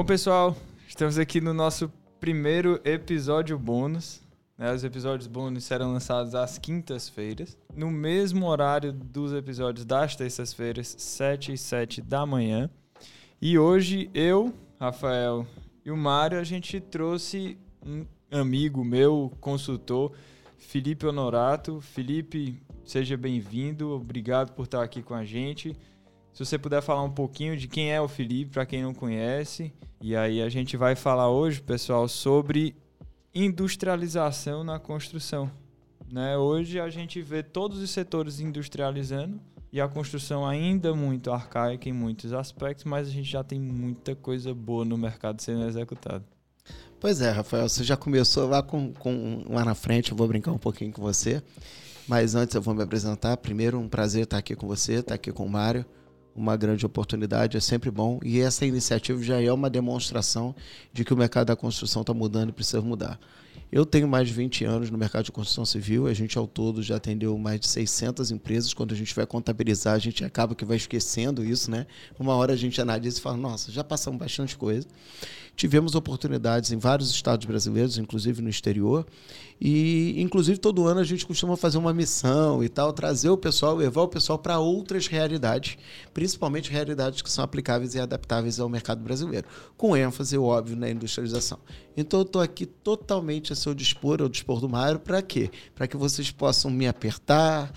Bom, pessoal, estamos aqui no nosso primeiro episódio bônus. Né? Os episódios bônus serão lançados às quintas-feiras, no mesmo horário dos episódios das terças-feiras, 7 e 7 da manhã. E hoje eu, Rafael e o Mário, a gente trouxe um amigo meu, consultor, Felipe Honorato. Felipe, seja bem-vindo, obrigado por estar aqui com a gente. Se você puder falar um pouquinho de quem é o Felipe, para quem não conhece. E aí a gente vai falar hoje, pessoal, sobre industrialização na construção. Né? Hoje a gente vê todos os setores industrializando e a construção ainda muito arcaica em muitos aspectos, mas a gente já tem muita coisa boa no mercado sendo executada. Pois é, Rafael, você já começou lá com, com lá na frente, eu vou brincar um pouquinho com você. Mas antes eu vou me apresentar. Primeiro, um prazer estar aqui com você, estar aqui com o Mário uma grande oportunidade, é sempre bom. E essa iniciativa já é uma demonstração de que o mercado da construção está mudando e precisa mudar. Eu tenho mais de 20 anos no mercado de construção civil, a gente ao todo já atendeu mais de 600 empresas. Quando a gente vai contabilizar, a gente acaba que vai esquecendo isso, né? Uma hora a gente analisa e fala: nossa, já passamos bastante coisa. Tivemos oportunidades em vários estados brasileiros, inclusive no exterior. E, inclusive, todo ano a gente costuma fazer uma missão e tal, trazer o pessoal, levar o pessoal para outras realidades, principalmente realidades que são aplicáveis e adaptáveis ao mercado brasileiro, com ênfase, óbvio, na industrialização. Então, eu estou aqui totalmente a seu dispor, ao dispor do Mário, para quê? Para que vocês possam me apertar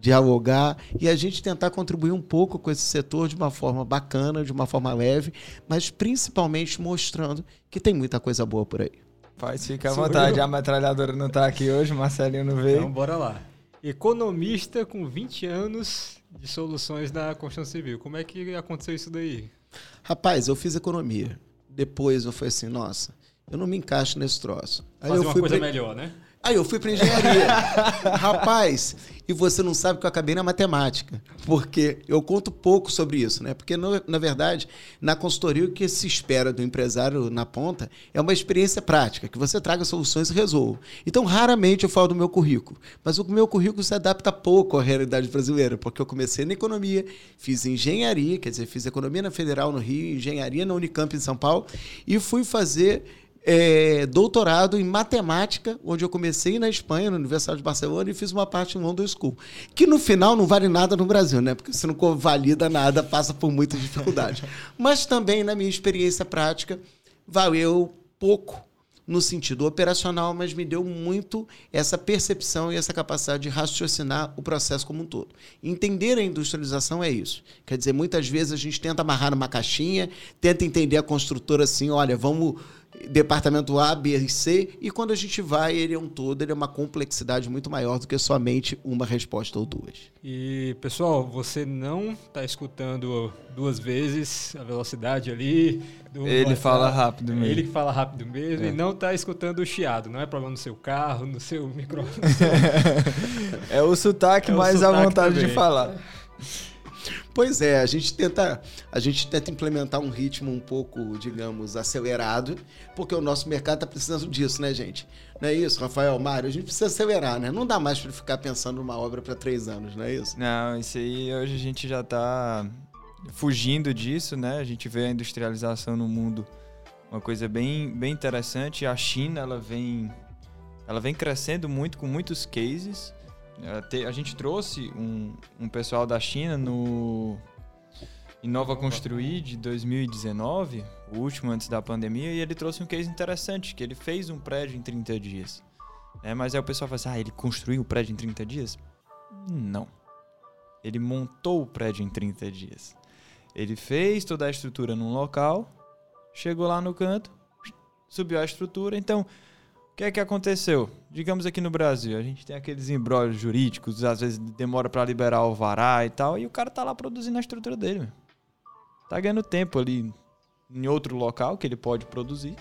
dialogar e a gente tentar contribuir um pouco com esse setor de uma forma bacana, de uma forma leve, mas principalmente mostrando que tem muita coisa boa por aí. Paz, fica à vontade. A metralhadora não está aqui hoje, Marcelinho não veio. Então, bora lá. Economista com 20 anos de soluções na construção civil. Como é que aconteceu isso daí? Rapaz, eu fiz economia. Depois eu falei assim, nossa, eu não me encaixo nesse troço. Aí Fazer eu fui uma coisa pra... melhor, né? Aí eu fui para engenharia. Rapaz, e você não sabe que eu acabei na matemática. Porque eu conto pouco sobre isso, né? Porque, no, na verdade, na consultoria, o que se espera do empresário na ponta é uma experiência prática, que você traga soluções e resolva. Então, raramente eu falo do meu currículo. Mas o meu currículo se adapta pouco à realidade brasileira, porque eu comecei na economia, fiz engenharia, quer dizer, fiz economia na Federal no Rio, engenharia na Unicamp em São Paulo, e fui fazer é, doutorado em matemática, onde eu comecei na Espanha, na Universidade de Barcelona, e fiz uma parte em London School. Que no final não vale nada no Brasil, né? Porque você não valida nada, passa por muitas dificuldades. Mas também, na minha experiência prática, valeu pouco no sentido operacional, mas me deu muito essa percepção e essa capacidade de raciocinar o processo como um todo. Entender a industrialização é isso. Quer dizer, muitas vezes a gente tenta amarrar numa caixinha, tenta entender a construtora assim, olha, vamos departamento A, B e C, e quando a gente vai, ele é um todo, ele é uma complexidade muito maior do que somente uma resposta ou duas. E, pessoal, você não está escutando duas vezes a velocidade ali. ele fala rápido mesmo. Ele que fala rápido mesmo é. e não está escutando o chiado. Não é problema no seu carro, no seu microfone. é o sotaque é mais à vontade também. de falar. Pois é, a gente tenta, a gente tenta implementar um ritmo um pouco, digamos, acelerado, porque o nosso mercado está precisando disso, né, gente? Não é isso, Rafael, Mário? A gente precisa acelerar, né? Não dá mais para ficar pensando numa obra para três anos, não é isso? Não, isso aí hoje a gente já está fugindo disso, né? A gente vê a industrialização no mundo uma coisa bem, bem interessante. A China, ela vem, ela vem crescendo muito com muitos cases a gente trouxe um, um pessoal da China no Inova Construir de 2019, o último antes da pandemia, e ele trouxe um case interessante, que ele fez um prédio em 30 dias. É, mas aí o pessoal fala assim, ah, ele construiu o prédio em 30 dias? Não. Ele montou o prédio em 30 dias. Ele fez toda a estrutura num local, chegou lá no canto, subiu a estrutura. Então, que é que aconteceu? Digamos aqui no Brasil, a gente tem aqueles embrólios jurídicos, às vezes demora para liberar o vará e tal, e o cara tá lá produzindo a estrutura dele. Meu. Tá ganhando tempo ali em outro local que ele pode produzir.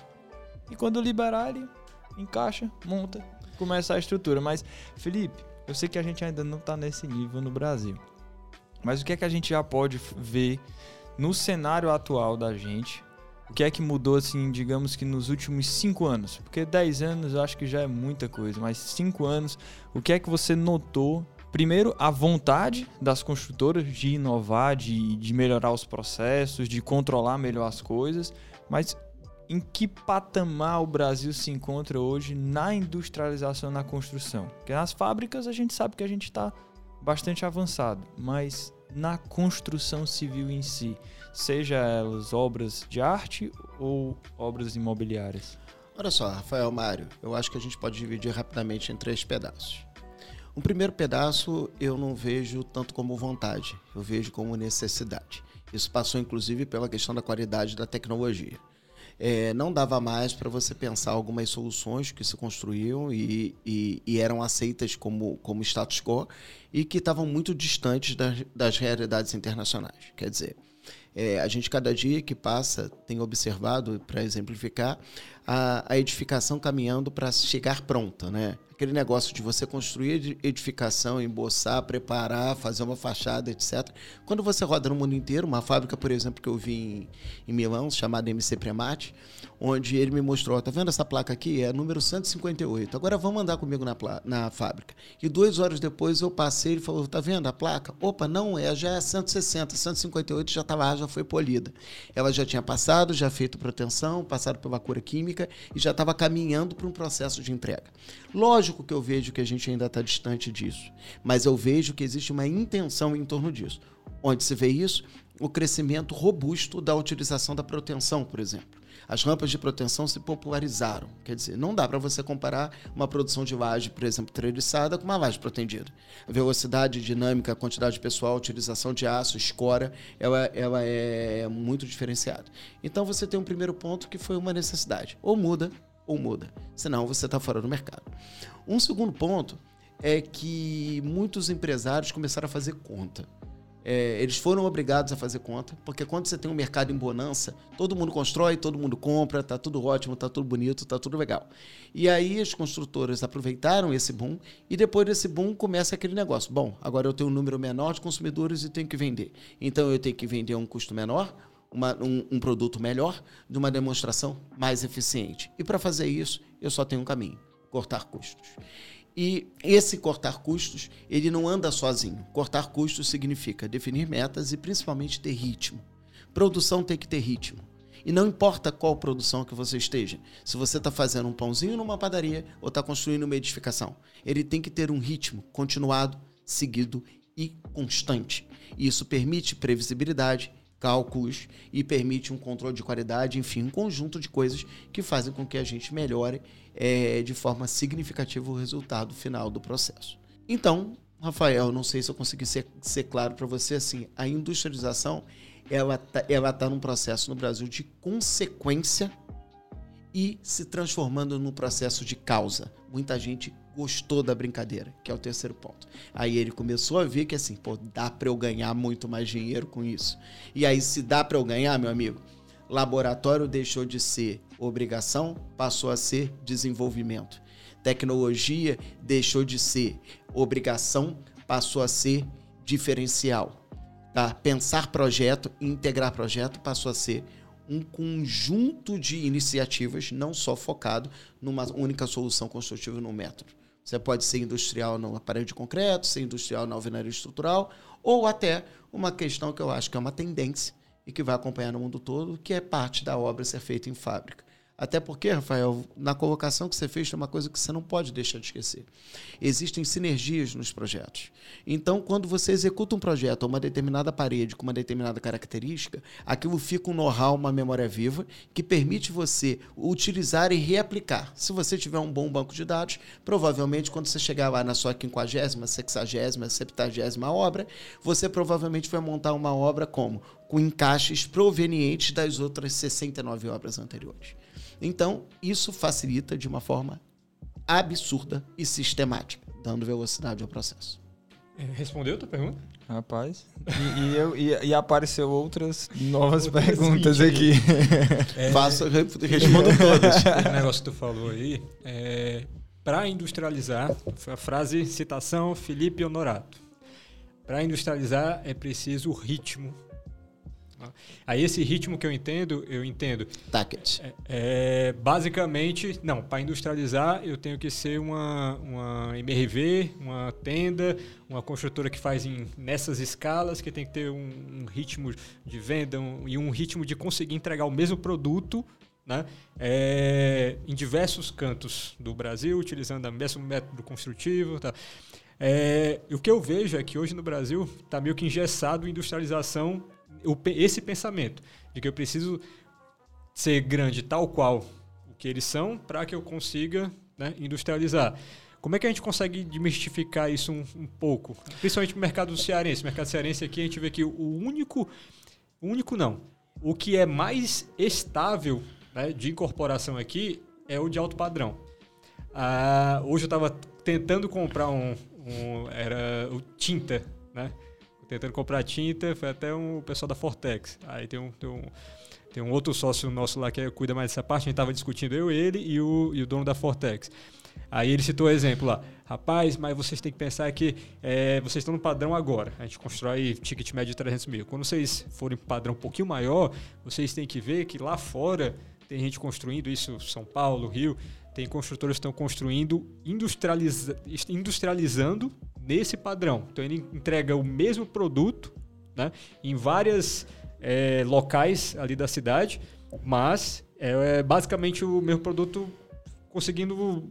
E quando liberar, ele encaixa, monta, começa a estrutura. Mas, Felipe, eu sei que a gente ainda não tá nesse nível no Brasil. Mas o que é que a gente já pode ver no cenário atual da gente o que é que mudou, assim, digamos que nos últimos cinco anos? Porque dez anos eu acho que já é muita coisa, mas cinco anos, o que é que você notou? Primeiro, a vontade das construtoras de inovar, de, de melhorar os processos, de controlar melhor as coisas, mas em que patamar o Brasil se encontra hoje na industrialização na construção? Porque nas fábricas a gente sabe que a gente está bastante avançado, mas na construção civil em si, seja elas obras de arte ou obras imobiliárias? Olha só, Rafael Mário, eu acho que a gente pode dividir rapidamente em três pedaços. Um primeiro pedaço eu não vejo tanto como vontade, eu vejo como necessidade. Isso passou inclusive pela questão da qualidade da tecnologia. É, não dava mais para você pensar algumas soluções que se construíam e, e, e, eram aceitas como, como status quo e que estavam muito distantes das, das realidades internacionais. Quer dizer, é, a gente, cada dia que passa, tem observado, para exemplificar, a, a edificação caminhando para chegar pronta, né? Aquele negócio de você construir edificação, emboçar, preparar, fazer uma fachada, etc. Quando você roda no mundo inteiro, uma fábrica, por exemplo, que eu vi em, em Milão, chamada MC Premate, onde ele me mostrou, tá vendo essa placa aqui? É número 158. Agora vamos andar comigo na, na fábrica. E duas horas depois eu passei, ele falou, tá vendo a placa? Opa, não é, já é 160, 158 já estava já foi polida. Ela já tinha passado, já feito proteção, passado pela cura química e já estava caminhando para um processo de entrega. Lógico que eu vejo que a gente ainda está distante disso, mas eu vejo que existe uma intenção em torno disso. Onde se vê isso? O crescimento robusto da utilização da proteção, por exemplo as rampas de proteção se popularizaram. Quer dizer, não dá para você comparar uma produção de laje, por exemplo, treliçada com uma laje protendida. A velocidade dinâmica, a quantidade de pessoal, a utilização de aço, escora, ela, ela é muito diferenciada. Então você tem um primeiro ponto que foi uma necessidade. Ou muda, ou muda. Senão você está fora do mercado. Um segundo ponto é que muitos empresários começaram a fazer conta. É, eles foram obrigados a fazer conta, porque quando você tem um mercado em bonança, todo mundo constrói, todo mundo compra, tá tudo ótimo, tá tudo bonito, tá tudo legal. E aí as construtoras aproveitaram esse boom e depois desse boom começa aquele negócio. Bom, agora eu tenho um número menor de consumidores e tenho que vender. Então eu tenho que vender a um custo menor, uma, um, um, produto melhor, de uma demonstração mais eficiente. E para fazer isso, eu só tenho um caminho: cortar custos. E esse cortar custos, ele não anda sozinho. Cortar custos significa definir metas e principalmente ter ritmo. Produção tem que ter ritmo. E não importa qual produção que você esteja. Se você está fazendo um pãozinho numa padaria ou está construindo uma edificação, ele tem que ter um ritmo continuado, seguido e constante. Isso permite previsibilidade, cálculos e permite um controle de qualidade, enfim, um conjunto de coisas que fazem com que a gente melhore é, de forma significativa o resultado final do processo. Então, Rafael, não sei se eu consegui ser, ser claro para você assim, a industrialização ela tá, ela tá num processo no Brasil de consequência e se transformando num processo de causa. Muita gente gostou da brincadeira, que é o terceiro ponto. Aí ele começou a ver que assim, pô, dá para eu ganhar muito mais dinheiro com isso. E aí se dá para eu ganhar, meu amigo, laboratório deixou de ser obrigação, passou a ser desenvolvimento. Tecnologia deixou de ser obrigação, passou a ser diferencial. Tá? Pensar projeto integrar projeto passou a ser um conjunto de iniciativas, não só focado numa única solução construtiva no método. Você pode ser industrial no aparelho de concreto, ser industrial na alvenaria estrutural, ou até uma questão que eu acho que é uma tendência e que vai acompanhar no mundo todo, que é parte da obra ser feita em fábrica. Até porque, Rafael, na colocação que você fez, tem uma coisa que você não pode deixar de esquecer. Existem sinergias nos projetos. Então, quando você executa um projeto ou uma determinada parede com uma determinada característica, aquilo fica um know-how, uma memória viva, que permite você utilizar e reaplicar. Se você tiver um bom banco de dados, provavelmente, quando você chegar lá na sua quinquagésima, sexagésima, septagésima obra, você provavelmente vai montar uma obra como? Com encaixes provenientes das outras 69 obras anteriores. Então, isso facilita de uma forma absurda e sistemática, dando velocidade ao processo. É, respondeu a tua pergunta? Rapaz. E, e, eu, e, e apareceu outras novas outras perguntas aqui. É, Faço, respondo todas. O negócio que tu falou aí, é, para industrializar, a frase, citação, Felipe Honorato. Para industrializar é preciso ritmo Aí esse ritmo que eu entendo, eu entendo. Tacket. É, é, basicamente, não, para industrializar eu tenho que ser uma, uma MRV, uma tenda, uma construtora que faz em, nessas escalas, que tem que ter um, um ritmo de venda um, e um ritmo de conseguir entregar o mesmo produto né, é, em diversos cantos do Brasil, utilizando o mesmo método construtivo. Tá. É, o que eu vejo é que hoje no Brasil está meio que engessado a esse pensamento de que eu preciso ser grande tal qual o que eles são para que eu consiga né, industrializar. Como é que a gente consegue demistificar isso um, um pouco? Principalmente no mercado cearense. O mercado cearense aqui a gente vê que o único, único não, o que é mais estável né, de incorporação aqui é o de alto padrão. Ah, hoje eu estava tentando comprar um, um, era o tinta, né? Tentando comprar tinta, foi até um, pessoal da Fortex. Aí tem um, tem um, tem um outro sócio nosso lá que cuida mais dessa parte, a gente estava discutindo eu, ele e o, e o dono da Fortex. Aí ele citou o exemplo lá. Rapaz, mas vocês têm que pensar que é, vocês estão no padrão agora. A gente constrói ticket médio de 300 mil. Quando vocês forem padrão um pouquinho maior, vocês têm que ver que lá fora tem gente construindo isso, São Paulo, Rio, tem construtores que estão construindo, industrializa, industrializando nesse padrão. Então ele entrega o mesmo produto né, em várias é, locais ali da cidade, mas é, é basicamente o mesmo produto conseguindo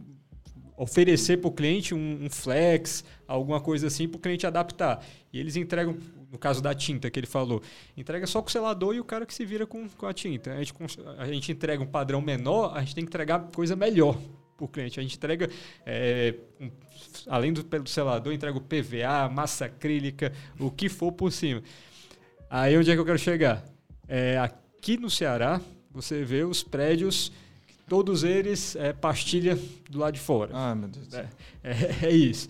oferecer para o cliente um, um, flex, alguma coisa assim, para o cliente adaptar. E eles entregam, no caso da tinta que ele falou, entrega só com o selador e o cara que se vira com, com a tinta. A gente, a gente entrega um padrão menor, a gente tem que entregar coisa melhor para o cliente. A gente entrega, é, um, além do, do selador, entrega o PVA, massa acrílica, o que for por cima. Aí onde é que eu quero chegar? É, aqui no Ceará, você vê os prédios todos eles é pastilha do lado de fora. Ah, meu Deus. É, é, é isso.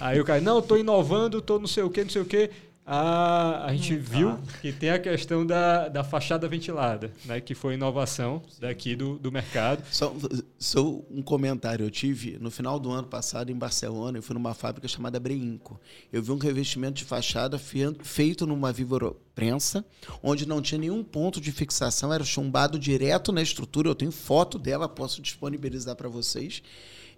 Aí o cara, não, estou inovando, estou não sei o que, não sei o que. A, a gente hum, viu tá. que tem a questão da, da fachada ventilada, né, que foi inovação daqui do, do mercado. Só, só um comentário. Eu tive, no final do ano passado, em Barcelona, eu fui numa fábrica chamada Breinco. Eu vi um revestimento de fachada feito numa prensa, onde não tinha nenhum ponto de fixação, era chumbado direto na estrutura. Eu tenho foto dela, posso disponibilizar para vocês.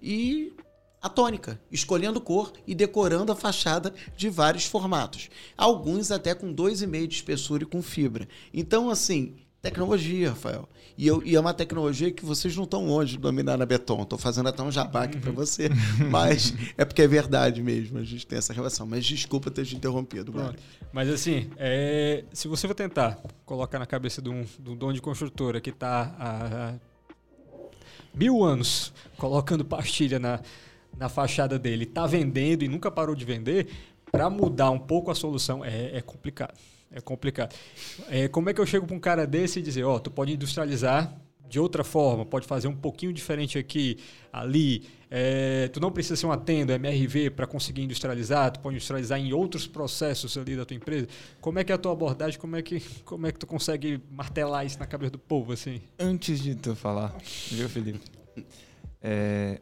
E a tônica, escolhendo cor e decorando a fachada de vários formatos. Alguns até com 2,5 de espessura e com fibra. Então, assim, tecnologia, Rafael. E, eu, e é uma tecnologia que vocês não estão longe de dominar na Beton. Estou fazendo até um jabá aqui para você. Mas é porque é verdade mesmo, a gente tem essa relação. Mas desculpa ter te interrompido, Mário. Mas assim, é, se você for tentar colocar na cabeça de um, de um dono de construtora que está há mil anos colocando pastilha na, na fachada dele está vendendo e nunca parou de vender, para mudar um pouco a solução é, é complicado. É complicado. É, como é que eu chego para um cara desse e dizer, ó, oh, tu pode industrializar de outra forma, pode fazer um pouquinho diferente aqui, ali. É, tu não precisa ser uma tenda MRV para conseguir industrializar, tu pode industrializar em outros processos ali da tua empresa. Como é que é a tua abordagem? Como é que, como é que tu consegue martelar isso na cabeça do povo assim? Antes de tu falar, viu, Felipe? É,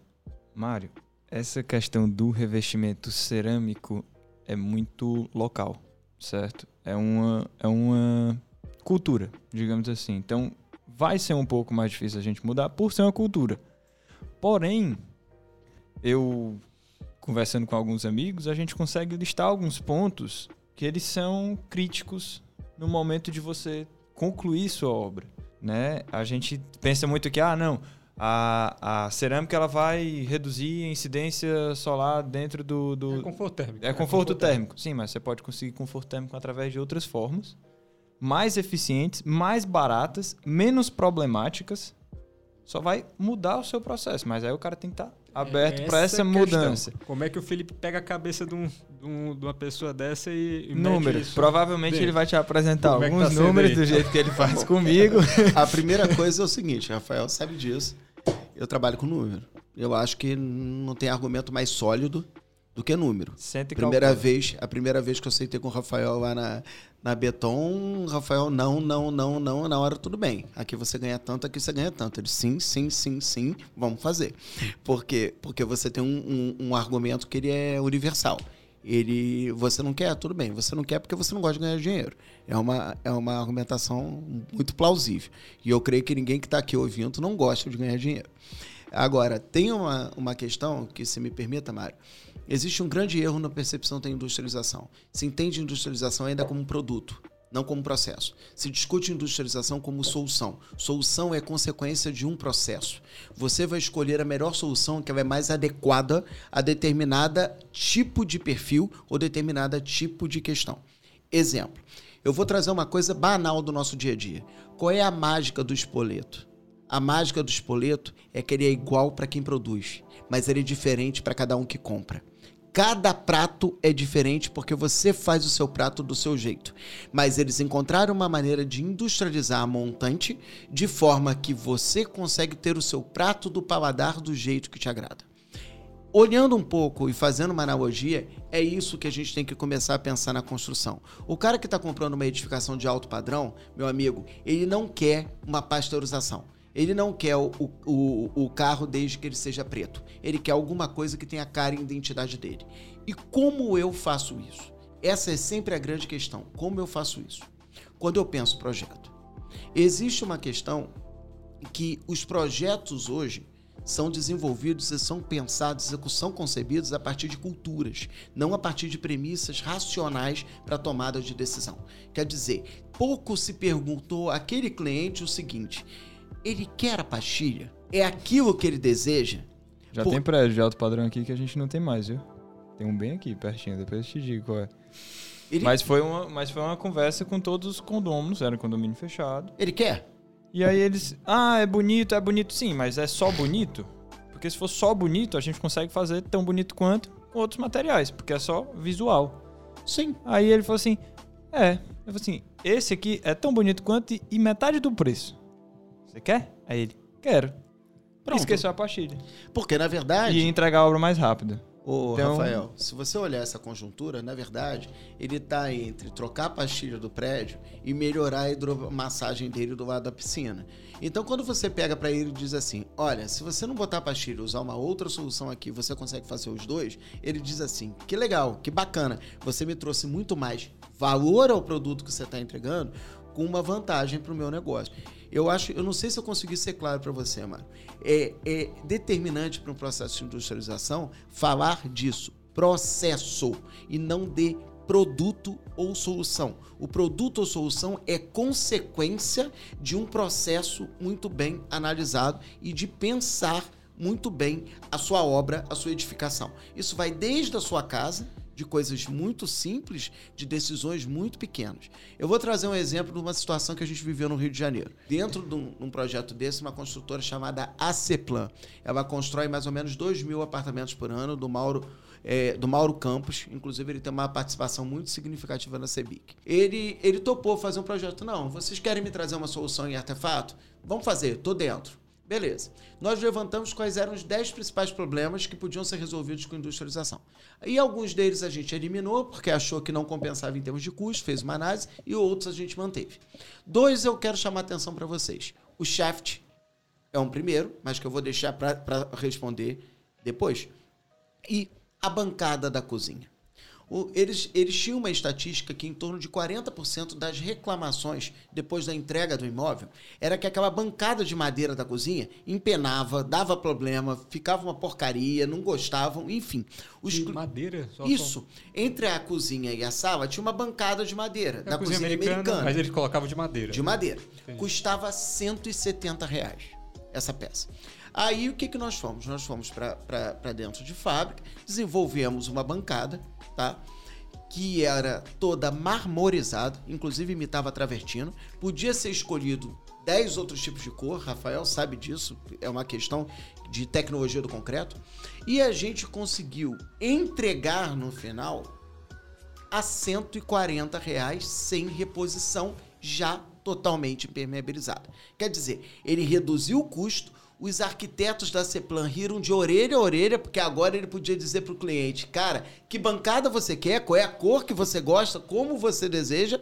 Mário, essa questão do revestimento cerâmico é muito local, certo? É uma, é uma cultura, digamos assim. Então, vai ser um pouco mais difícil a gente mudar por ser uma cultura. Porém, eu conversando com alguns amigos, a gente consegue listar alguns pontos que eles são críticos no momento de você concluir sua obra, né? A gente pensa muito que ah, não, a, a cerâmica ela vai reduzir a incidência solar dentro do. do... É conforto térmico. É, é conforto, térmico. Sim, mas você pode conseguir conforto térmico através de outras formas mais eficientes, mais baratas, menos problemáticas. Só vai mudar o seu processo, mas aí o cara tem que estar tá aberto para essa mudança. Como é que o Felipe pega a cabeça de, um, de, um, de uma pessoa dessa e, e números? Provavelmente ele vai te apresentar Como alguns é tá números do jeito que ele faz comigo. A primeira coisa é o seguinte, Rafael sabe disso eu trabalho com número. Eu acho que não tem argumento mais sólido do que número. Sente primeira vez, a primeira vez que eu aceitei com o Rafael lá na, na Beton, Rafael, não, não, não, não, na hora tudo bem. Aqui você ganha tanto, aqui você ganha tanto. Ele, sim, sim, sim, sim, vamos fazer. Por quê? Porque você tem um, um, um argumento que ele é universal ele você não quer, tudo bem, você não quer porque você não gosta de ganhar dinheiro. É uma, é uma argumentação muito plausível. E eu creio que ninguém que está aqui ouvindo não gosta de ganhar dinheiro. Agora, tem uma, uma questão que, se me permita, Mário, existe um grande erro na percepção da industrialização. Se entende industrialização ainda como um produto. Não como processo. Se discute industrialização como solução. Solução é consequência de um processo. Você vai escolher a melhor solução que é mais adequada a determinada tipo de perfil ou determinada tipo de questão. Exemplo. Eu vou trazer uma coisa banal do nosso dia a dia. Qual é a mágica do espoleto? A mágica do espoleto é que ele é igual para quem produz, mas ele é diferente para cada um que compra. Cada prato é diferente porque você faz o seu prato do seu jeito. Mas eles encontraram uma maneira de industrializar a montante de forma que você consegue ter o seu prato do paladar do jeito que te agrada. Olhando um pouco e fazendo uma analogia, é isso que a gente tem que começar a pensar na construção. O cara que está comprando uma edificação de alto padrão, meu amigo, ele não quer uma pasteurização. Ele não quer o, o, o carro desde que ele seja preto. Ele quer alguma coisa que tenha a cara e identidade dele. E como eu faço isso? Essa é sempre a grande questão. Como eu faço isso? Quando eu penso projeto. Existe uma questão que os projetos hoje são desenvolvidos e são pensados e são concebidos a partir de culturas, não a partir de premissas racionais para tomada de decisão. Quer dizer, pouco se perguntou àquele cliente o seguinte: ele quer a pastilha? É aquilo que ele deseja? Já Por... tem prédio de alto padrão aqui que a gente não tem mais, viu? Tem um bem aqui, pertinho, depois eu te digo qual é. Ele... Mas, foi uma, mas foi uma conversa com todos os condôminos, era um condomínio fechado. Ele quer? E aí eles, ah, é bonito, é bonito sim, mas é só bonito? Porque se for só bonito, a gente consegue fazer tão bonito quanto com outros materiais, porque é só visual. Sim. Aí ele falou assim, é, eu falei assim, esse aqui é tão bonito quanto e metade do preço. Você quer? Aí ele, quero. Pronto. Esqueceu a pastilha. Porque, na verdade. E entregar a obra mais rápido. Ô, então... Rafael, se você olhar essa conjuntura, na verdade, ele está entre trocar a pastilha do prédio e melhorar a hidromassagem dele do lado da piscina. Então, quando você pega para ele e diz assim: Olha, se você não botar a pastilha e usar uma outra solução aqui, você consegue fazer os dois. Ele diz assim: Que legal, que bacana. Você me trouxe muito mais valor ao produto que você está entregando com uma vantagem para o meu negócio. Eu acho, eu não sei se eu consegui ser claro para você, mano. É, é determinante para um processo de industrialização falar disso, processo, e não de produto ou solução. O produto ou solução é consequência de um processo muito bem analisado e de pensar muito bem a sua obra, a sua edificação. Isso vai desde a sua casa, de coisas muito simples, de decisões muito pequenas. Eu vou trazer um exemplo de uma situação que a gente viveu no Rio de Janeiro. Dentro de um, um projeto desse, uma construtora chamada Aceplan. Ela constrói mais ou menos 2 mil apartamentos por ano do Mauro. É, do Mauro Campos, inclusive ele tem uma participação muito significativa na CEBIC. Ele, ele topou fazer um projeto. Não, vocês querem me trazer uma solução em artefato? Vamos fazer, tô dentro. Beleza. Nós levantamos quais eram os 10 principais problemas que podiam ser resolvidos com industrialização. E alguns deles a gente eliminou porque achou que não compensava em termos de custo, fez uma análise, e outros a gente manteve. Dois eu quero chamar atenção para vocês. O shaft é um primeiro, mas que eu vou deixar para responder depois. E a bancada da cozinha eles, eles tinham uma estatística que em torno de 40% das reclamações depois da entrega do imóvel era que aquela bancada de madeira da cozinha empenava, dava problema, ficava uma porcaria, não gostavam, enfim. Os... De madeira? Só Isso. Entre a cozinha e a sala tinha uma bancada de madeira, é da cozinha, cozinha americana, americana, Mas eles colocavam de madeira. De madeira. Entendi. Custava 170 reais essa peça. Aí o que, que nós fomos? Nós fomos para dentro de fábrica, desenvolvemos uma bancada, tá? Que era toda marmorizada, inclusive imitava travertino. Podia ser escolhido 10 outros tipos de cor, Rafael sabe disso, é uma questão de tecnologia do concreto. E a gente conseguiu entregar no final a 140 reais sem reposição, já totalmente impermeabilizada. Quer dizer, ele reduziu o custo, os arquitetos da Ceplan riram de orelha a orelha, porque agora ele podia dizer para o cliente: cara, que bancada você quer, qual é a cor que você gosta, como você deseja.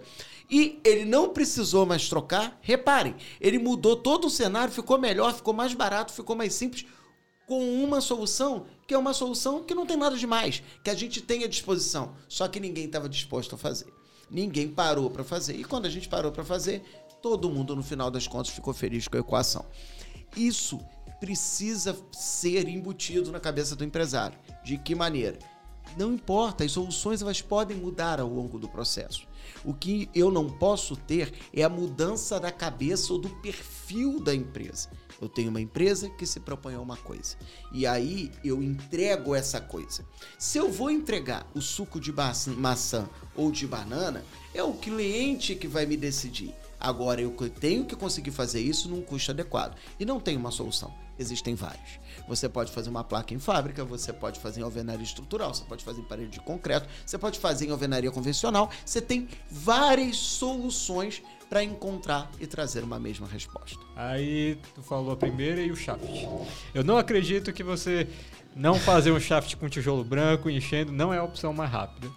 E ele não precisou mais trocar. Reparem, ele mudou todo o cenário, ficou melhor, ficou mais barato, ficou mais simples, com uma solução que é uma solução que não tem nada demais, que a gente tem à disposição. Só que ninguém estava disposto a fazer. Ninguém parou para fazer. E quando a gente parou para fazer, todo mundo, no final das contas, ficou feliz com a equação. Isso precisa ser embutido na cabeça do empresário. De que maneira? Não importa, as soluções elas podem mudar ao longo do processo. O que eu não posso ter é a mudança da cabeça ou do perfil da empresa. Eu tenho uma empresa que se propõe a uma coisa. E aí eu entrego essa coisa. Se eu vou entregar o suco de maçã ou de banana, é o cliente que vai me decidir. Agora eu tenho que conseguir fazer isso num custo adequado. E não tem uma solução. Existem vários. Você pode fazer uma placa em fábrica, você pode fazer em alvenaria estrutural, você pode fazer em parede de concreto, você pode fazer em alvenaria convencional. Você tem várias soluções para encontrar e trazer uma mesma resposta. Aí tu falou a primeira e o shaft. Eu não acredito que você não fazer um shaft com tijolo branco enchendo não é a opção mais rápida.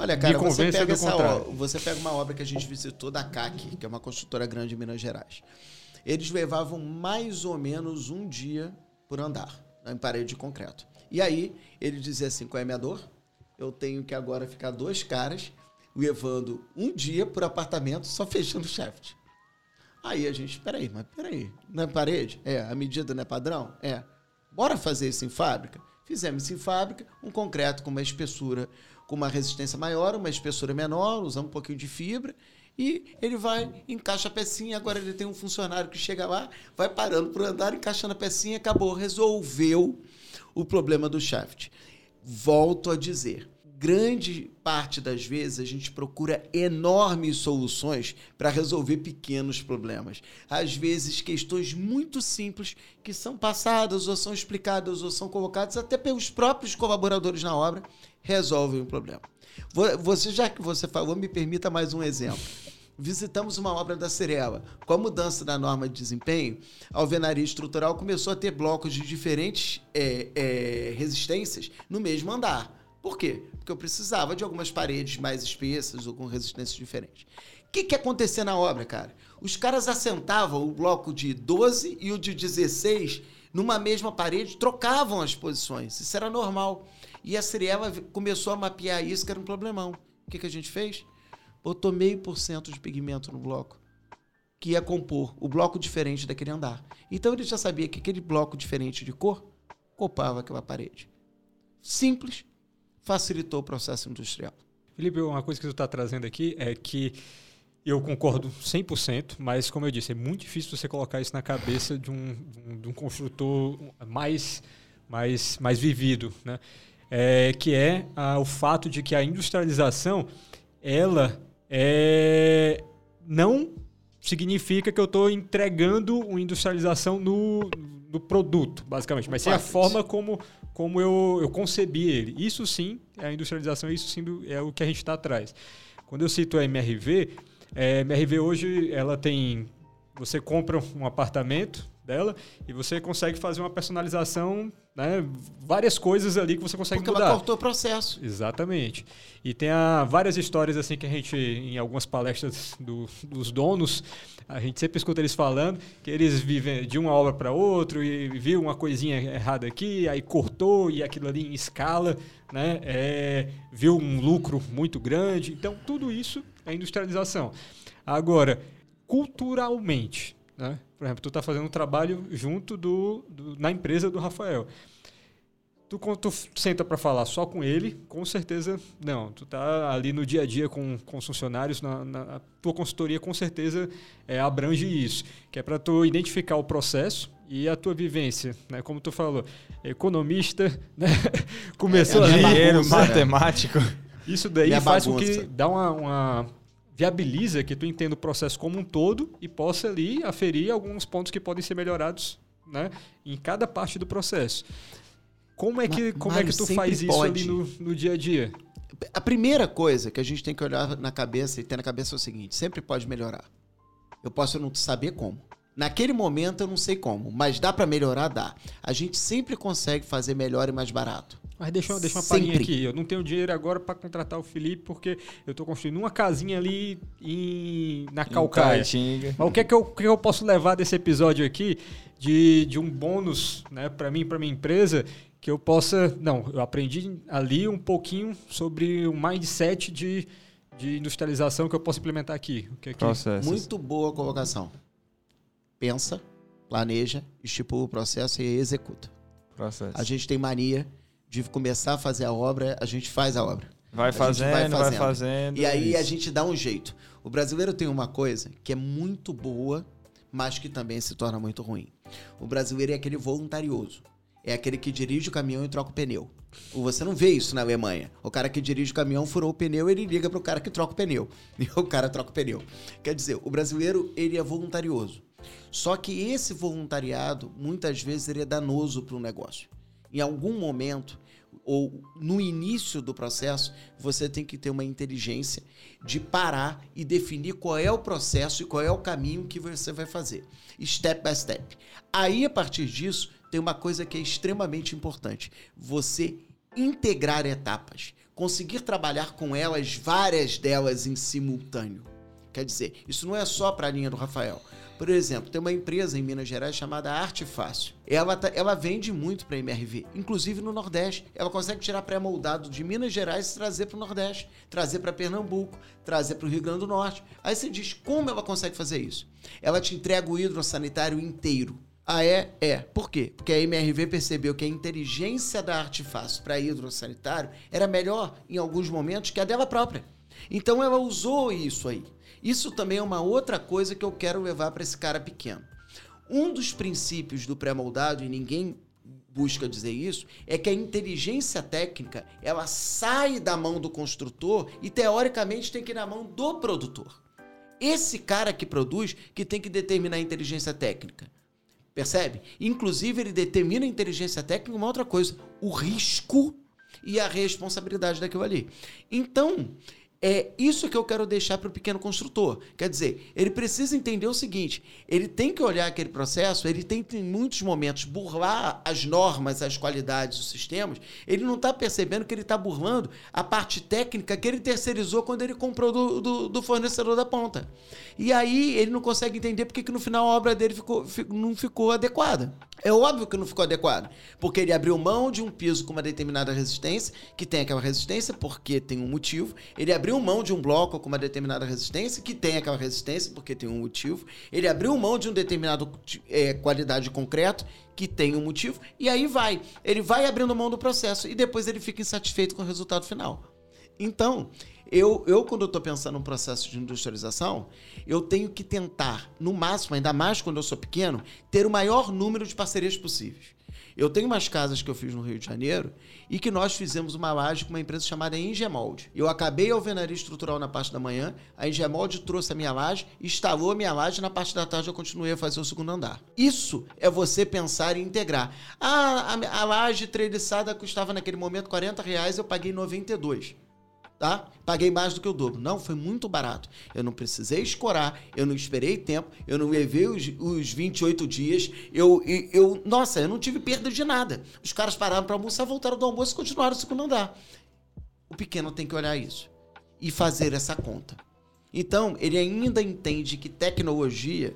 Olha, cara, você pega, essa você pega uma obra que a gente visitou da CAC, que é uma construtora grande de Minas Gerais. Eles levavam mais ou menos um dia por andar em parede de concreto. E aí ele dizia assim: qual é a minha dor? Eu tenho que agora ficar dois caras levando um dia por apartamento só fechando o shaft. Aí a gente, peraí, mas peraí, não é parede? É, a medida não é padrão? É. Bora fazer isso em fábrica? Fizemos isso em fábrica, um concreto com uma espessura, com uma resistência maior, uma espessura menor, usando um pouquinho de fibra, e ele vai, encaixa a pecinha, agora ele tem um funcionário que chega lá, vai parando por andar, encaixando a pecinha, acabou, resolveu o problema do shaft. Volto a dizer, grande parte das vezes a gente procura enormes soluções para resolver pequenos problemas. Às vezes, questões muito simples que são passadas ou são explicadas ou são colocadas até pelos próprios colaboradores na obra resolvem o problema. Você, já que você falou, me permita mais um exemplo. Visitamos uma obra da Cirela. Com a mudança da norma de desempenho, a alvenaria estrutural começou a ter blocos de diferentes é, é, resistências no mesmo andar. Por quê? Porque eu precisava de algumas paredes mais espessas ou com resistências diferentes. O que, que acontecia na obra, cara? Os caras assentavam o bloco de 12 e o de 16 numa mesma parede, trocavam as posições. Isso era normal. E a Siriela começou a mapear isso, que era um problemão. O que, que a gente fez? Botou meio por cento de pigmento no bloco, que ia compor o bloco diferente daquele andar. Então ele já sabia que aquele bloco diferente de cor copava aquela parede. Simples, facilitou o processo industrial. Felipe, uma coisa que você está trazendo aqui é que eu concordo 100%, mas como eu disse, é muito difícil você colocar isso na cabeça de um, de um construtor mais, mais, mais vivido, né? É, que é a, o fato de que a industrialização, ela é, não significa que eu estou entregando uma industrialização no, no produto, basicamente, mas sim a forma como como eu, eu concebi ele. Isso sim é a industrialização, isso sim é o que a gente está atrás. Quando eu cito a MRV, é, a MRV hoje ela tem. Você compra um apartamento dela e você consegue fazer uma personalização né, várias coisas ali que você consegue Porque mudar. ela cortou o processo. Exatamente. E tem a, várias histórias assim que a gente, em algumas palestras do, dos donos, a gente sempre escuta eles falando que eles vivem de uma obra para outra e viu uma coisinha errada aqui, aí cortou e aquilo ali em escala, né, é, viu um lucro muito grande. Então, tudo isso é industrialização. Agora, culturalmente, né? Por exemplo, tu está fazendo um trabalho junto do, do, na empresa do Rafael. Tu, quando tu senta para falar só com ele, com certeza não. Tu tá ali no dia a dia com, com os funcionários, na, na tua consultoria com certeza é, abrange isso, que é para tu identificar o processo e a tua vivência, né? Como tu falou, economista, né? começou é, ali, matemático. Isso daí faz com que dá uma, uma viabiliza que tu entenda o processo como um todo e possa ali aferir alguns pontos que podem ser melhorados né, em cada parte do processo. Como é que, como é que tu faz isso ali no, no dia a dia? A primeira coisa que a gente tem que olhar na cabeça e ter na cabeça é o seguinte: sempre pode melhorar. Eu posso não saber como. Naquele momento eu não sei como, mas dá para melhorar, dá. A gente sempre consegue fazer melhor e mais barato. Mas deixa, deixa uma palhinha aqui. Eu não tenho dinheiro agora para contratar o Felipe porque eu estou construindo uma casinha ali em, na Calcaia. Mas o que é que eu, que eu posso levar desse episódio aqui de, de um bônus né, para mim, para minha empresa, que eu possa. Não, eu aprendi ali um pouquinho sobre o mindset de, de industrialização que eu posso implementar aqui. O que é que... Muito boa colocação. Pensa, planeja, estipula o processo e executa. Processo. A gente tem mania de começar a fazer a obra, a gente faz a obra. Vai A gente fazendo, vai fazendo. E aí a isso. gente dá um jeito. O brasileiro tem uma coisa que é muito boa, mas que também se torna muito ruim. O brasileiro é aquele voluntarioso. É aquele que dirige o caminhão e troca o pneu. Você não vê isso na Alemanha. O cara que dirige o caminhão furou o pneu, ele liga pro cara que troca o pneu. E o cara troca o pneu. Quer dizer, o brasileiro, ele é voluntarioso. Só que esse voluntariado, muitas vezes, ele é danoso para o negócio. Em algum momento, ou no início do processo, você tem que ter uma inteligência de parar e definir qual é o processo e qual é o caminho que você vai fazer, step by step. Aí, a partir disso, tem uma coisa que é extremamente importante: você integrar etapas, conseguir trabalhar com elas, várias delas em simultâneo. Quer dizer, isso não é só para a linha do Rafael. Por exemplo, tem uma empresa em Minas Gerais chamada Arte Fácil. Ela, tá- ela vende muito para MRV, inclusive no Nordeste. Ela consegue tirar pré-moldado de Minas Gerais e trazer para o Nordeste, trazer para Pernambuco, trazer para o Rio Grande do Norte. Aí você diz, como ela consegue fazer isso? Ela te entrega o hidrossanitário inteiro. Ah, é? É. Por quê? Porque a MRV percebeu que a inteligência da Arte Fácil para hidrossanitário era melhor em alguns momentos que a dela própria. Então ela usou isso aí. Isso também é uma outra coisa que eu quero levar para esse cara pequeno. Um dos princípios do pré-moldado, e ninguém busca dizer isso, é que a inteligência técnica ela sai da mão do construtor e teoricamente tem que ir na mão do produtor. Esse cara que produz que tem que determinar a inteligência técnica. Percebe? Inclusive, ele determina a inteligência técnica uma outra coisa: o risco e a responsabilidade daquilo ali. Então, é isso que eu quero deixar para o pequeno construtor. Quer dizer, ele precisa entender o seguinte: ele tem que olhar aquele processo, ele tem que, em muitos momentos, burlar as normas, as qualidades, os sistemas. Ele não está percebendo que ele está burlando a parte técnica que ele terceirizou quando ele comprou do, do, do fornecedor da ponta. E aí ele não consegue entender porque que no final a obra dele ficou, fi- não ficou adequada. É óbvio que não ficou adequada, porque ele abriu mão de um piso com uma determinada resistência, que tem aquela resistência porque tem um motivo. Ele abriu mão de um bloco com uma determinada resistência, que tem aquela resistência porque tem um motivo. Ele abriu mão de um determinado eh, qualidade de concreto, que tem um motivo. E aí vai. Ele vai abrindo mão do processo e depois ele fica insatisfeito com o resultado final. Então, eu, eu quando estou pensando num processo de industrialização, eu tenho que tentar, no máximo, ainda mais quando eu sou pequeno, ter o maior número de parcerias possíveis. Eu tenho umas casas que eu fiz no Rio de Janeiro e que nós fizemos uma laje com uma empresa chamada Ingemold. Eu acabei a alvenaria estrutural na parte da manhã, a Ingemold trouxe a minha laje, instalou a minha laje, na parte da tarde eu continuei a fazer o segundo andar. Isso é você pensar em integrar. Ah, a, a laje treliçada custava naquele momento 40 reais, eu paguei 92 tá? Paguei mais do que o dobro. Não, foi muito barato. Eu não precisei escorar, eu não esperei tempo, eu não levei os, os 28 dias, eu, eu, Nossa, eu não tive perda de nada. Os caras pararam para almoçar, voltaram do almoço e continuaram o segundo andar. O pequeno tem que olhar isso e fazer essa conta. Então, ele ainda entende que tecnologia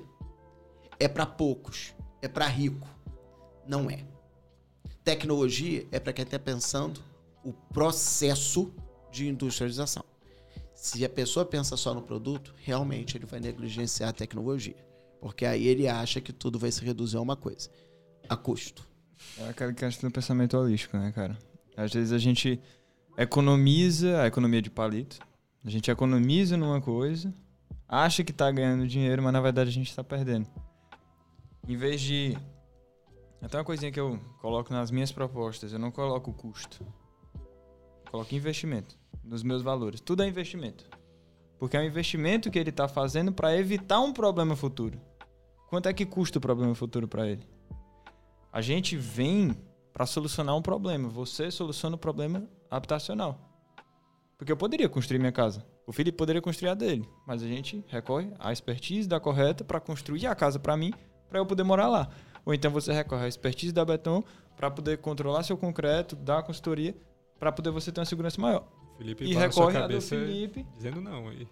é para poucos, é para rico. Não é. Tecnologia é para quem está pensando o processo de industrialização. Se a pessoa pensa só no produto, realmente ele vai negligenciar a tecnologia. Porque aí ele acha que tudo vai se reduzir a uma coisa: a custo. É aquela questão do pensamento holístico, né, cara? Às vezes a gente economiza a economia de palito, a gente economiza numa coisa, acha que tá ganhando dinheiro, mas na verdade a gente tá perdendo. Em vez de. Até uma coisinha que eu coloco nas minhas propostas, eu não coloco custo. Eu coloco investimento nos meus valores. Tudo é investimento. Porque é um investimento que ele tá fazendo para evitar um problema futuro. Quanto é que custa o problema futuro para ele? A gente vem para solucionar um problema. Você soluciona o problema habitacional. Porque eu poderia construir minha casa. O Felipe poderia construir a dele. Mas a gente recorre à expertise da correta para construir a casa para mim, para eu poder morar lá. Ou então você recorre à expertise da Beton para poder controlar seu concreto, dar a consultoria, para poder você ter uma segurança maior. Felipe E a recorre à do cabeça Felipe. dizendo não aí.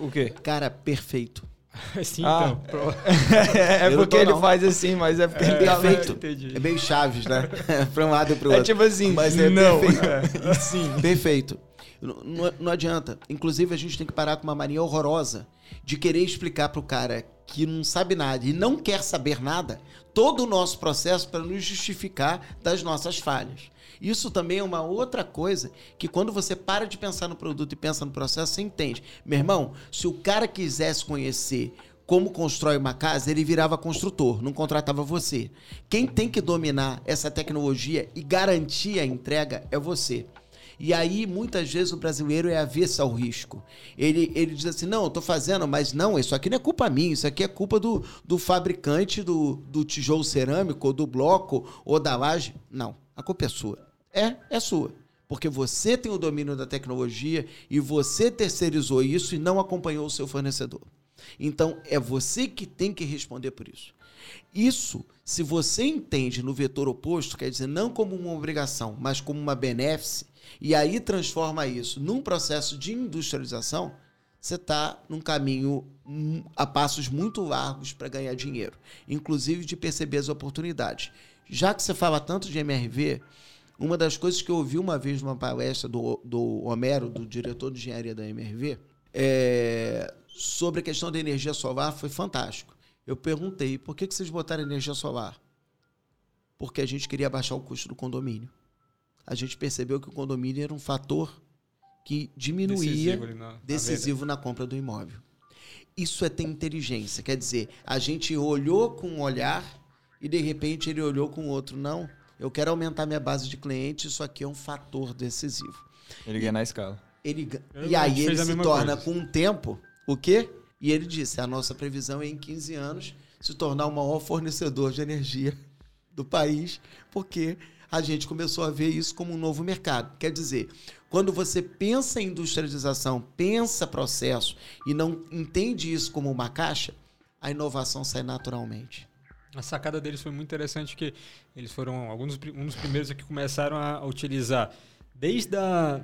O quê? Cara, perfeito. Sim, Ah. então. pro- é não porque ele não. faz assim, mas é porque É ele tá- perfeito. Entendi. É meio chaves, né? para um lado e para o É outro. tipo assim, Mas é não. perfeito. É, sim. Perfeito. Não, não- não adianta. Inclusive, a gente tem que parar com uma mania horrorosa de querer explicar pro cara que não sabe nada e não quer saber nada, todo o nosso processo para nos justificar das nossas falhas. Isso também é uma outra coisa que quando você para de pensar no produto e pensa no processo, você entende. Meu irmão, se o cara quisesse conhecer como constrói uma casa, ele virava construtor, não contratava você. Quem tem que dominar essa tecnologia e garantir a entrega é você. E aí, muitas vezes, o brasileiro é avesso ao risco. Ele, ele diz assim: não, eu tô fazendo, mas não, isso aqui não é culpa minha, isso aqui é culpa do, do fabricante do, do tijolo cerâmico, ou do bloco, ou da laje. Não, a culpa é sua. É, é sua. Porque você tem o domínio da tecnologia e você terceirizou isso e não acompanhou o seu fornecedor. Então, é você que tem que responder por isso. Isso, se você entende no vetor oposto, quer dizer, não como uma obrigação, mas como uma benéfice, e aí transforma isso num processo de industrialização, você está num caminho a passos muito largos para ganhar dinheiro, inclusive de perceber as oportunidades. Já que você fala tanto de MRV, uma das coisas que eu ouvi uma vez numa palestra do, do Homero, do diretor de engenharia da MRV, é, sobre a questão da energia solar foi fantástico. Eu perguntei, por que, que vocês botaram energia solar? Porque a gente queria baixar o custo do condomínio. A gente percebeu que o condomínio era um fator que diminuía decisivo, na, decisivo na compra do imóvel. Isso é ter inteligência. Quer dizer, a gente olhou com um olhar e de repente ele olhou com outro. Não, eu quero aumentar minha base de clientes, isso aqui é um fator decisivo. Ele ganha na escala. Ele, e aí ele se torna coisa. com o tempo o quê? E ele disse: a nossa previsão é em 15 anos se tornar o maior fornecedor de energia do país, porque a gente começou a ver isso como um novo mercado. Quer dizer, quando você pensa em industrialização, pensa processo e não entende isso como uma caixa, a inovação sai naturalmente. A sacada deles foi muito interessante que eles foram alguns um dos primeiros que começaram a utilizar desde a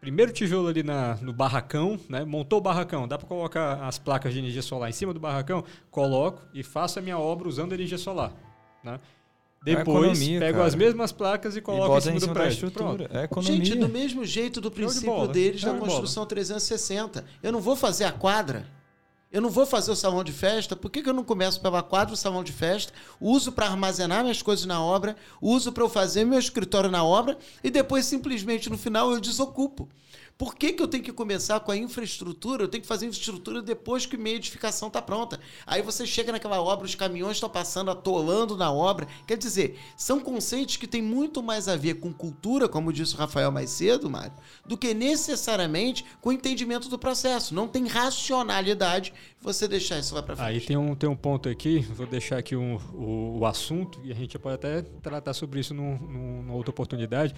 primeiro tijolo ali na, no barracão, né? Montou o barracão, dá para colocar as placas de energia solar em cima do barracão, coloco e faço a minha obra usando energia solar, né? É Depois, é pego cara. as mesmas placas e coloco e em cima, em cima do prédio. Pronto. É economia. Gente, do mesmo jeito do princípio deles da construção 360. Eu não vou fazer a quadra. Eu não vou fazer o salão de festa. Por que, que eu não começo pela quadra o salão de festa? Uso para armazenar minhas coisas na obra, uso para eu fazer meu escritório na obra e depois simplesmente no final eu desocupo. Por que, que eu tenho que começar com a infraestrutura? Eu tenho que fazer infraestrutura depois que minha edificação está pronta. Aí você chega naquela obra, os caminhões estão passando, atolando na obra. Quer dizer, são conceitos que têm muito mais a ver com cultura, como disse o Rafael mais cedo, Mário, do que necessariamente com o entendimento do processo. Não tem racionalidade você deixar isso lá para frente. Aí tem um, tem um ponto aqui, vou deixar aqui um, o, o assunto, e a gente pode até tratar sobre isso num, numa outra oportunidade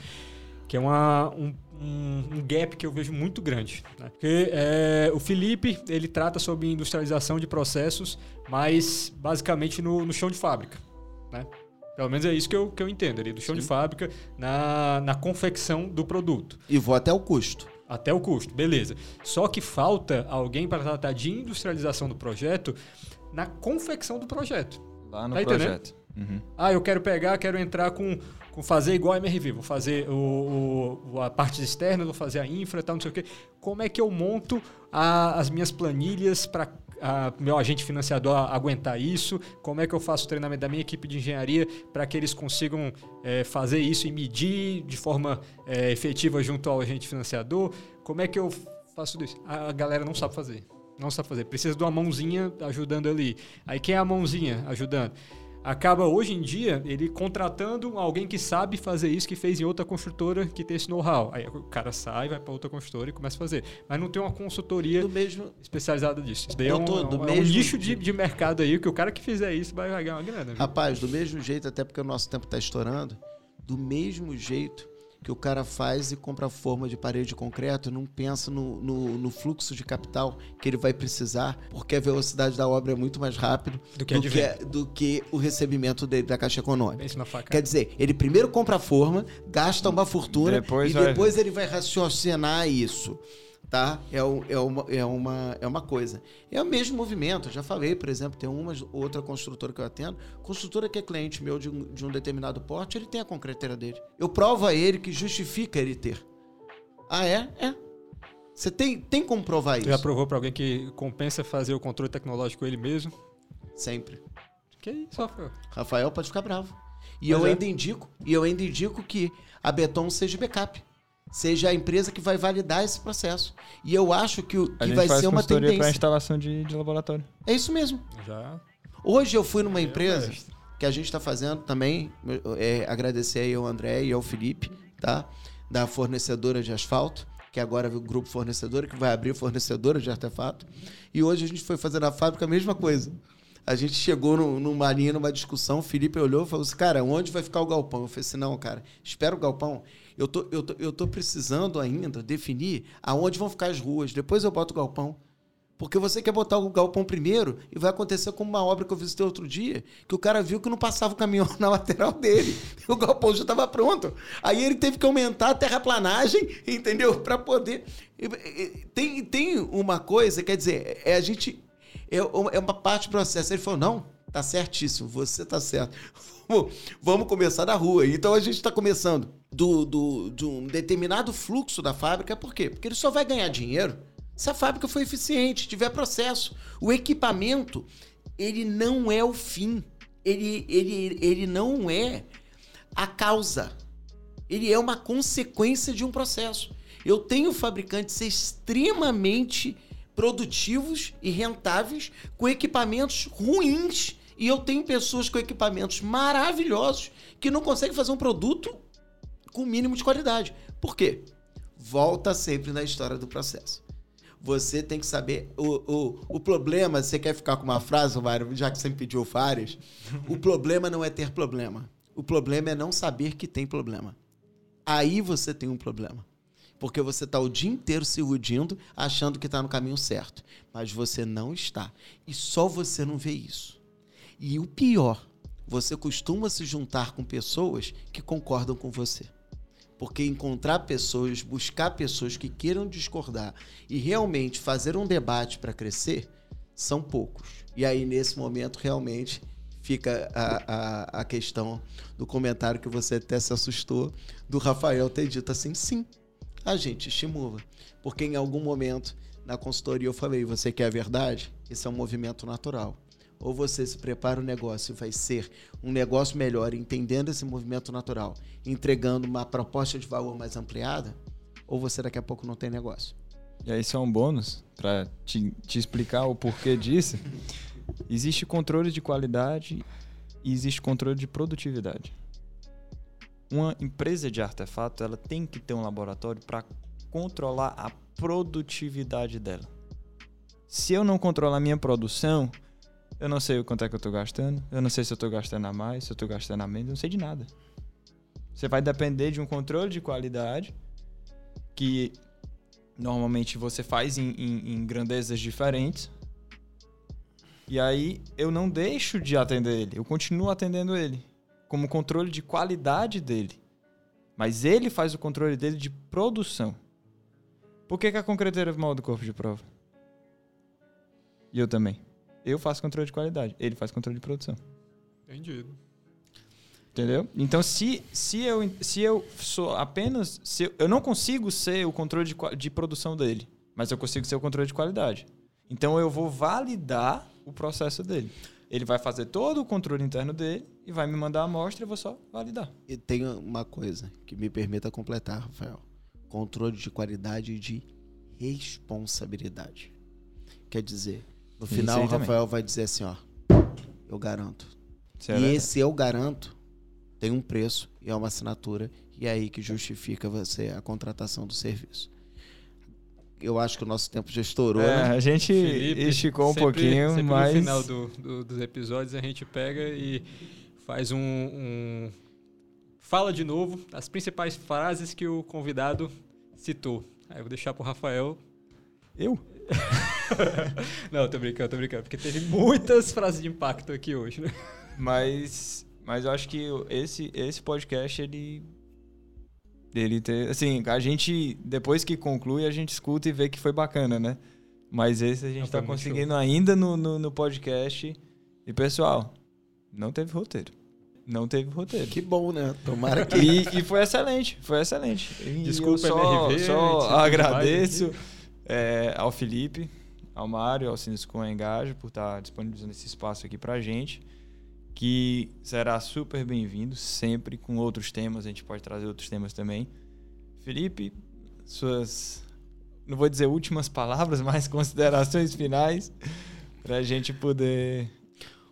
que é uma, um, um, gap que eu vejo muito grande. Né? Porque é, o Felipe, ele trata sobre industrialização de processos, mas basicamente no, no chão de fábrica. Né? Pelo menos é isso que eu, que eu entendo ali, do chão Sim. de fábrica, na, na confecção do produto. E vou até o custo. Até o custo, beleza. Só que falta alguém para tratar de industrialização do projeto na confecção do projeto. Lá no tá projeto. Uhum. Ah, eu quero pegar, quero entrar com com fazer igual a MRV, vou fazer o, o, a parte externa, vou fazer a infra, tal, não sei o quê. Como é que eu monto a, as minhas planilhas para meu agente financiador aguentar isso? Como é que eu faço o treinamento da minha equipe de engenharia para que eles consigam é, fazer isso e medir de forma é, efetiva junto ao agente financiador? Como é que eu faço isso? A galera não sabe fazer. Não sabe fazer. Precisa de uma mãozinha ajudando ali. Aí quem é a mãozinha ajudando? Acaba hoje em dia ele contratando alguém que sabe fazer isso, que fez em outra construtora que tem esse know-how. Aí o cara sai, vai para outra construtora e começa a fazer. Mas não tem uma consultoria mesmo... especializada disso. Isso daí é um, tô, é um, é um nicho de, de, mercado aí que o cara que fizer isso vai ganhar uma grana. Viu? Rapaz, do mesmo jeito, até porque o nosso tempo está estourando, do mesmo jeito que o cara faz e compra forma de parede de concreto, não pensa no, no, no, fluxo de capital que ele vai precisar, porque a velocidade da obra é muito mais rápido do que, do que, do que o recebimento dele da Caixa Econômica. Quer dizer, ele primeiro compra a forma, gasta uma fortuna depois e depois ele vai raciocinar isso tá? É, é, uma, é, uma, é uma coisa. É o mesmo movimento, eu já falei, por exemplo, tem uma outra construtora que eu atendo, construtora que é cliente meu de um, de um determinado porte, ele tem a concreteira dele. Eu provo a ele que justifica ele ter. Ah, é? É. Você tem, tem como provar isso? Já provou para alguém que compensa fazer o controle tecnológico ele mesmo? Sempre. Que isso, Rafael? Rafael pode ficar bravo. E eu é. ainda indico, e eu ainda indico que a Beton seja backup. Seja a empresa que vai validar esse processo. E eu acho que, o- que vai ser uma consultoria para tendência. instalação de, de laboratório. É isso mesmo. Já. Hoje eu fui numa É, empresa que a gente está fazendo também, é, agradecer aí ao André e ao Felipe, tá? Da fornecedora de asfalto, que agora é o grupo fornecedora, que vai abrir fornecedora de artefato. E hoje a gente foi fazer na fábrica a mesma coisa. A gente chegou no, numa linha, numa discussão, o Felipe olhou e falou assim, cara, onde vai ficar o galpão? Eu falei assim, não, cara, espera o galpão. Eu tô, eu tô, eu tô precisando ainda definir aonde vão ficar as ruas. Depois eu boto o galpão. Porque você quer botar o galpão primeiro e vai acontecer como uma obra que eu visitei outro dia, que o cara viu que não passava o caminhão na lateral dele. O galpão já estava pronto. Aí ele teve que aumentar a terraplanagem, entendeu? Para poder. Tem, tem uma coisa, quer dizer, é a gente. É é uma parte do processo. Ele falou: não, tá certíssimo, você tá certo. Vamos- começar da rua. Então a gente está começando do, do, de um determinado fluxo da fábrica. Por quê? Porque ele só vai ganhar dinheiro se a fábrica for eficiente, tiver processo. O equipamento, ele não é o fim. Ele, ele, ele não é a causa. Ele é uma consequência de um processo. Eu tenho fabricantes extremamente produtivos e rentáveis com equipamentos ruins. E eu tenho pessoas com equipamentos maravilhosos que não conseguem fazer um produto com mínimo de qualidade. Por quê? Volta sempre na história do processo. Você tem que saber. O, o, o problema, você quer ficar com uma frase, Mário, já que você me pediu Fares? O problema não é ter problema. O problema é não saber que tem problema. Aí você tem um problema. Porque você está o dia inteiro se iludindo, achando que está no caminho certo. Mas você não está. E só você não vê isso. E o pior, você costuma se juntar com pessoas que concordam com você. Porque encontrar pessoas, buscar pessoas que queiram discordar e realmente fazer um debate para crescer, são poucos. E aí, nesse momento, realmente fica a, a, a questão do comentário que você até se assustou, do Rafael ter dito assim: sim, a gente estimula. Porque em algum momento, na consultoria, eu falei: você quer a verdade? Isso é um movimento natural. Ou você se prepara o negócio e vai ser um negócio melhor, entendendo esse movimento natural, entregando uma proposta de valor mais ampliada, ou você daqui a pouco não tem negócio. E aí, só um bônus para te, te explicar o porquê disso. Existe controle de qualidade e existe controle de produtividade. Uma empresa de artefato, ela tem que ter um laboratório para controlar a produtividade dela. Se eu não controlar a minha produção, eu não sei o quanto é que eu estou gastando, eu não sei se eu estou gastando a mais, se eu estou gastando a menos, eu não sei de nada. Você vai depender de um controle de qualidade que normalmente você faz em, em- em grandezas diferentes. E aí eu não deixo de atender ele, eu continuo atendendo ele como controle de qualidade dele. Mas ele faz o controle dele de produção. Por que, que a concreteira molda o corpo de prova? E eu também. Eu faço controle de qualidade, ele faz controle de produção. Entendido. Entendeu? Então, se, se, eu, se eu sou apenas. Se eu, eu não consigo ser o controle de, de produção dele, mas eu consigo ser o controle de qualidade. Então, eu vou validar o processo dele. Ele vai fazer todo o controle interno dele e vai me mandar a amostra e eu vou só validar. E tem uma coisa que me permita completar, Rafael: controle de qualidade e de responsabilidade. Quer dizer, no final o também. Rafael vai dizer assim: ó, eu garanto. É e esse eu garanto tem um preço e é uma assinatura, e é aí que justifica você a contratação do serviço. Eu acho que o nosso tempo já estourou, É, né? a gente Felipe, esticou um sempre- pouquinho, sempre mas. no final do- do- dos episódios a gente pega e faz um, um- Fala de novo as principais frases que o convidado citou. Aí eu vou deixar pro Rafael. Eu? Não, tô brincando, tô brincando, porque teve muitas frases de impacto aqui hoje, né? Mas, mas eu acho que esse, esse podcast, ele. Ele ter. Assim, a gente, depois que conclui, a gente escuta e vê que foi bacana, né? Mas esse a gente Não, tá conseguindo ainda no, no, no podcast. E, pessoal, não teve roteiro. Não teve roteiro. Que bom, né? Tomara que. E, e foi excelente, foi excelente. E Desculpa, eu só, MRV, só agradeço é, ao Felipe, ao Mário, ao Sinisco Engajo, por estar disponibilizando esse espaço aqui pra gente. Que será super bem-vindo, sempre com outros temas, a gente pode trazer outros temas também. Felipe, suas, não vou dizer últimas palavras, mas considerações finais, para a gente poder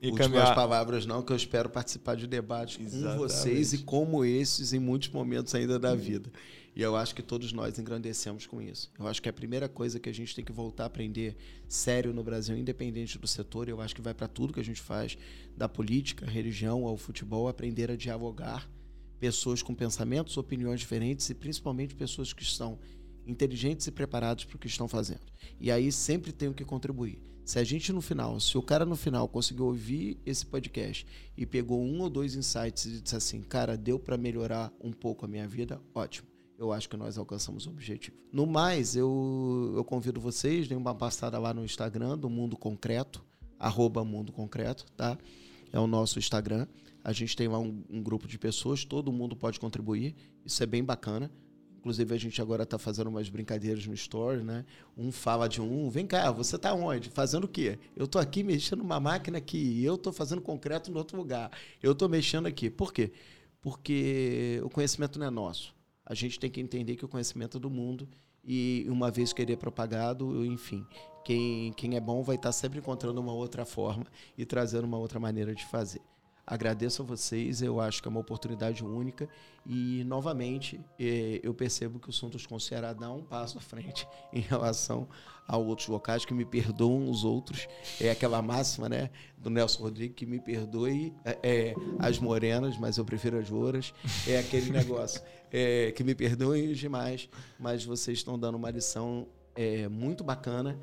e Últimas caminhar. palavras não, que eu espero participar de debates Exatamente. com vocês e como esses em muitos momentos ainda da vida. E eu acho que todos nós engrandecemos com isso. Eu acho que a primeira coisa que a gente tem que voltar a aprender sério no Brasil, independente do setor, eu acho que vai para tudo que a gente faz, da política, religião ao futebol, aprender a dialogar pessoas com pensamentos, opiniões diferentes e principalmente pessoas que estão inteligentes e preparados para o que estão fazendo. E aí sempre tenho que contribuir. Se a gente no final, se o cara no final conseguiu ouvir esse podcast e pegou um ou dois insights e disse assim, cara, deu para melhorar um pouco a minha vida, ótimo. Eu acho que nós alcançamos o objetivo. No mais, eu, eu convido vocês, deem uma passada lá no Instagram do Mundo Concreto, arroba Mundo Concreto, tá? É o nosso Instagram. A gente tem lá um, um grupo de pessoas, todo mundo pode contribuir. Isso é bem bacana. Inclusive, a gente agora está fazendo umas brincadeiras no Story, né? Um fala de um, vem cá, você está onde? Fazendo o quê? Eu estou aqui mexendo numa máquina aqui, eu estou fazendo concreto em outro lugar, eu estou mexendo aqui. Por quê? Porque o conhecimento não é nosso. A gente tem que entender que o conhecimento é do mundo e uma vez que ele é propagado, enfim, quem, quem é bom vai estar sempre encontrando uma outra forma e trazendo uma outra maneira de fazer. Agradeço a vocês, eu acho que é uma oportunidade única e, novamente, eh, eu percebo que o Santos com o Ceará dá um passo à frente em relação a outros locais, que me perdoam os outros. É aquela máxima né, do Nelson Rodrigues, que me perdoe é, as morenas, mas eu prefiro as louras. É aquele negócio, é, que me perdoem os demais, mas vocês estão dando uma lição é, muito bacana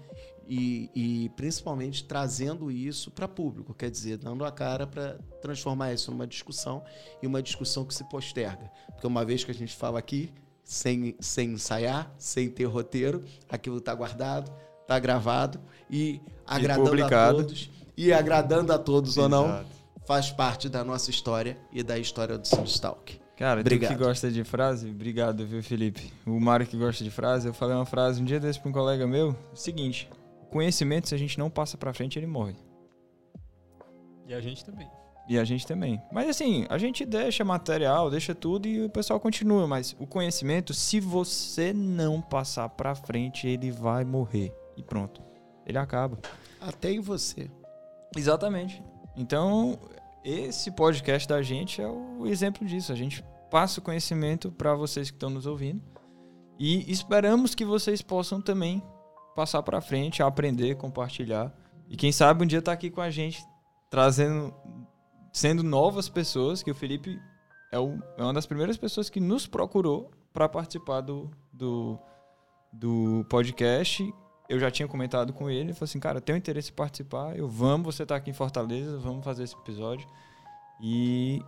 e, e principalmente trazendo isso para público, quer dizer, dando a cara para transformar isso numa discussão e uma discussão que se posterga. Porque uma vez que a gente fala aqui, sem, sem ensaiar, sem ter roteiro, aquilo está guardado, está gravado e agradando e a todos. E agradando a todos Exato. ou não, faz parte da nossa história e da história do Sunstalk. Cara, Obrigado. tu que gosta de frase, obrigado, viu, Felipe? O Mário que gosta de frase, eu falei uma frase um dia desse para um colega meu, seguinte, conhecimento, se a gente não passa para frente, ele morre. E a gente também. E a gente também. Mas assim, a gente deixa material, deixa tudo e o pessoal continua. Mas o conhecimento, se você não passar para frente, ele vai morrer. E pronto. Ele acaba. Até em você. Exatamente. Então, esse podcast da gente é o exemplo disso. A gente passa o conhecimento para vocês que estão nos ouvindo. E esperamos que vocês possam também passar para frente, aprender, compartilhar. E quem sabe um dia estar tá aqui com a gente, trazendo, sendo novas pessoas, que o Felipe é, o, é uma das primeiras pessoas que nos procurou para participar do, do, do podcast. Eu já tinha comentado com ele, ele falou assim, cara, tenho interesse em participar, eu vamos, você está aqui em Fortaleza, vamos fazer esse episódio. E...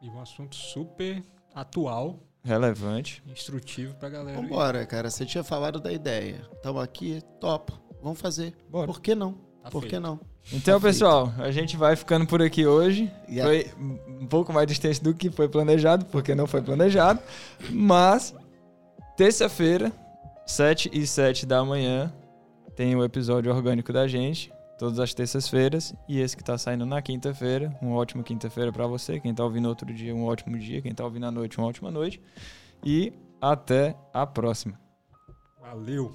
E um assunto super atual, relevante, instrutivo pra galera. Vambora, cara. Você tinha falado da ideia. Estamos aqui, top. Vamos fazer. Bora. Por que não? Tá por feito. que não? Então, tá pessoal, feito. a gente vai ficando por aqui hoje. Yeah. Foi um pouco mais distante do que foi planejado, porque não foi planejado. Mas, terça-feira, 7 e 7 da manhã, tem o episódio orgânico da gente todas as terças-feiras. E esse que está saindo na quinta-feira. Uma ótima quinta-feira para você. Quem está ouvindo outro dia, um ótimo dia. Quem está ouvindo à noite, uma ótima noite. E até a próxima. Valeu!